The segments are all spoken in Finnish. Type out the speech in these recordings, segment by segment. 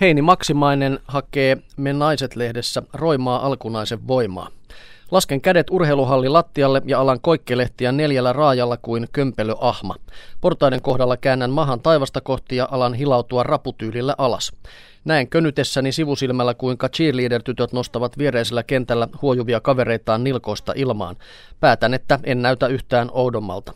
Heini Maksimainen hakee Me naiset-lehdessä roimaa alkunaisen voimaa. Lasken kädet urheiluhalli lattialle ja alan koikkelehtiä neljällä raajalla kuin kömpelöahma. Portaiden kohdalla käännän mahan taivasta kohti ja alan hilautua raputyylillä alas. Näen könytessäni sivusilmällä, kuinka cheerleader-tytöt nostavat viereisellä kentällä huojuvia kavereitaan nilkoista ilmaan. Päätän, että en näytä yhtään oudommalta.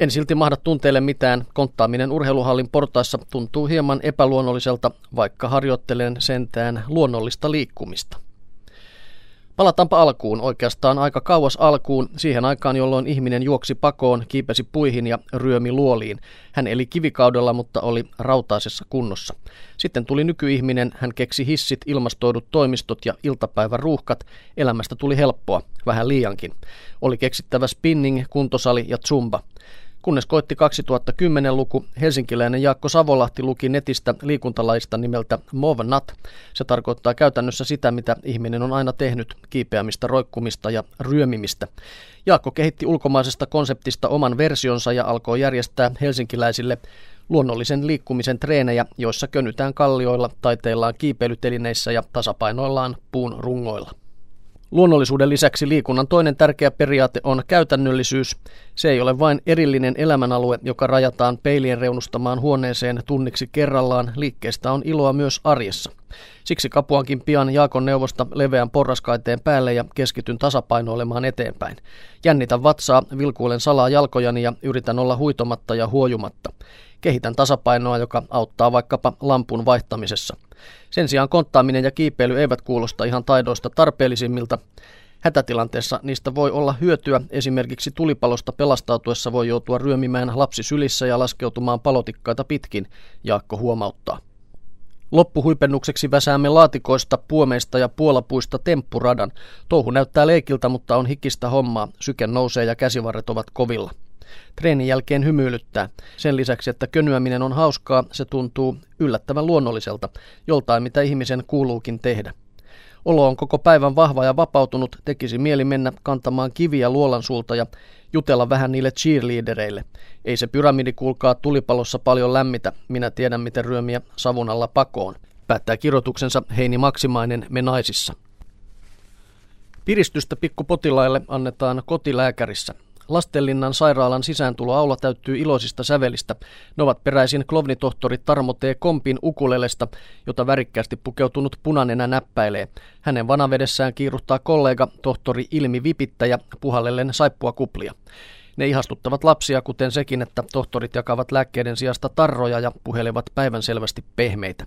En silti mahda tunteelle mitään. Konttaaminen urheiluhallin portaissa tuntuu hieman epäluonnolliselta, vaikka harjoittelen sentään luonnollista liikkumista. Palataanpa alkuun, oikeastaan aika kauas alkuun, siihen aikaan jolloin ihminen juoksi pakoon, kiipesi puihin ja ryömi luoliin. Hän eli kivikaudella, mutta oli rautaisessa kunnossa. Sitten tuli nykyihminen, hän keksi hissit, ilmastoidut toimistot ja iltapäivän ruuhkat. Elämästä tuli helppoa, vähän liiankin. Oli keksittävä spinning, kuntosali ja zumba. Kunnes koitti 2010-luku, helsinkiläinen Jaakko Savolahti luki netistä liikuntalaista nimeltä MovNat. Se tarkoittaa käytännössä sitä, mitä ihminen on aina tehnyt, kiipeämistä, roikkumista ja ryömimistä. Jaakko kehitti ulkomaisesta konseptista oman versionsa ja alkoi järjestää helsinkiläisille luonnollisen liikkumisen treenejä, joissa könytään kallioilla, taiteillaan kiipeilytelineissä ja tasapainoillaan puun rungoilla. Luonnollisuuden lisäksi liikunnan toinen tärkeä periaate on käytännöllisyys. Se ei ole vain erillinen elämänalue, joka rajataan peilien reunustamaan huoneeseen tunniksi kerrallaan. Liikkeestä on iloa myös arjessa. Siksi kapuankin pian Jaakon neuvosta leveän porraskaiteen päälle ja keskityn tasapainoilemaan eteenpäin. Jännitän vatsaa, vilkuilen salaa jalkojani ja yritän olla huitomatta ja huojumatta. Kehitän tasapainoa, joka auttaa vaikkapa lampun vaihtamisessa. Sen sijaan konttaaminen ja kiipeily eivät kuulosta ihan taidoista tarpeellisimmilta. Hätätilanteessa niistä voi olla hyötyä, esimerkiksi tulipalosta pelastautuessa voi joutua ryömimään lapsi sylissä ja laskeutumaan palotikkaita pitkin, Jaakko huomauttaa. Loppuhuipennukseksi väsäämme laatikoista, puomeista ja puolapuista temppuradan. Touhu näyttää leikiltä, mutta on hikistä hommaa. Syke nousee ja käsivarret ovat kovilla. Treenin jälkeen hymyilyttää. Sen lisäksi, että könyäminen on hauskaa, se tuntuu yllättävän luonnolliselta, joltain mitä ihmisen kuuluukin tehdä. Olo on koko päivän vahva ja vapautunut, tekisi mieli mennä kantamaan kiviä luolan sulta ja jutella vähän niille cheerleadereille. Ei se pyramidi kuulkaa tulipalossa paljon lämmitä, minä tiedän miten ryömiä savun alla pakoon. Päättää kirjoituksensa Heini Maksimainen Me naisissa. Piristystä pikkupotilaille annetaan kotilääkärissä. Lastenlinnan sairaalan sisääntuloaula täyttyy iloisista sävelistä. Ne ovat peräisin klovnitohtori Tarmo T. Kompin ukulelesta, jota värikkäästi pukeutunut punanenä näppäilee. Hänen vanavedessään kiiruhtaa kollega, tohtori Ilmi Vipittäjä, puhallellen saippua kuplia. Ne ihastuttavat lapsia, kuten sekin, että tohtorit jakavat lääkkeiden sijasta tarroja ja puhelevat päivänselvästi pehmeitä.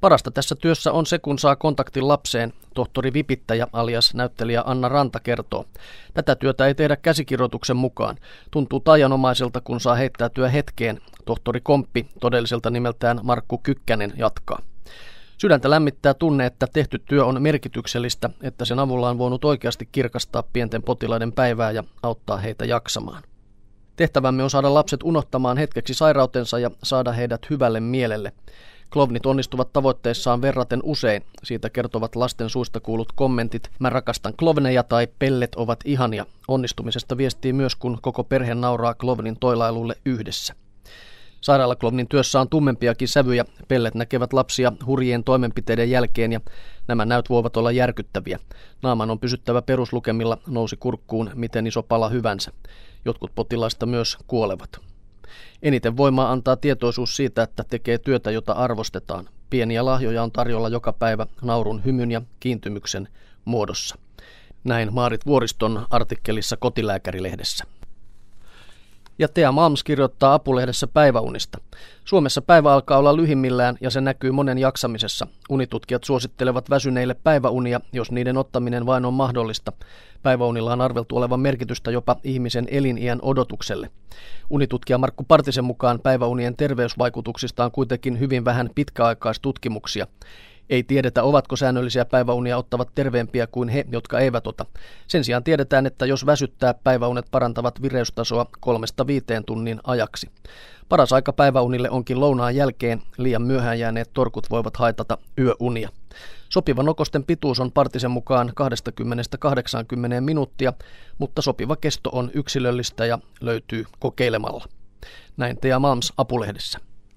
Parasta tässä työssä on se, kun saa kontaktin lapseen, tohtori Vipittäjä alias näyttelijä Anna Ranta kertoo. Tätä työtä ei tehdä käsikirjoituksen mukaan. Tuntuu tajanomaiselta, kun saa heittäytyä hetkeen. Tohtori Komppi, todelliselta nimeltään Markku Kykkänen, jatkaa. Sydäntä lämmittää tunne, että tehty työ on merkityksellistä, että sen avulla on voinut oikeasti kirkastaa pienten potilaiden päivää ja auttaa heitä jaksamaan. Tehtävämme on saada lapset unohtamaan hetkeksi sairautensa ja saada heidät hyvälle mielelle. Klovnit onnistuvat tavoitteissaan verraten usein. Siitä kertovat lasten suista kuulut kommentit. Mä rakastan klovneja tai pellet ovat ihania. Onnistumisesta viestii myös, kun koko perhe nauraa klovnin toilailulle yhdessä. Sairaalaklovnin työssä on tummempiakin sävyjä. Pellet näkevät lapsia hurjien toimenpiteiden jälkeen ja nämä näyt voivat olla järkyttäviä. Naaman on pysyttävä peruslukemilla, nousi kurkkuun miten iso pala hyvänsä. Jotkut potilaista myös kuolevat. Eniten voimaa antaa tietoisuus siitä, että tekee työtä, jota arvostetaan. Pieniä lahjoja on tarjolla joka päivä naurun, hymyn ja kiintymyksen muodossa. Näin Maarit Vuoriston artikkelissa Kotilääkärilehdessä. Ja Tea Malms kirjoittaa apulehdessä päiväunista. Suomessa päivä alkaa olla lyhimmillään ja se näkyy monen jaksamisessa. Unitutkijat suosittelevat väsyneille päiväunia, jos niiden ottaminen vain on mahdollista. Päiväunilla on arveltu olevan merkitystä jopa ihmisen eliniän odotukselle. Unitutkija Markku Partisen mukaan päiväunien terveysvaikutuksista on kuitenkin hyvin vähän pitkäaikaistutkimuksia. Ei tiedetä, ovatko säännöllisiä päiväunia ottavat terveempiä kuin he, jotka eivät ota. Sen sijaan tiedetään, että jos väsyttää, päiväunet parantavat vireystasoa kolmesta viiteen tunnin ajaksi. Paras aika päiväunille onkin lounaan jälkeen, liian myöhään jääneet torkut voivat haitata yöunia. Sopiva nokosten pituus on partisen mukaan 20-80 minuuttia, mutta sopiva kesto on yksilöllistä ja löytyy kokeilemalla. Näin Tea Malms Apulehdessä.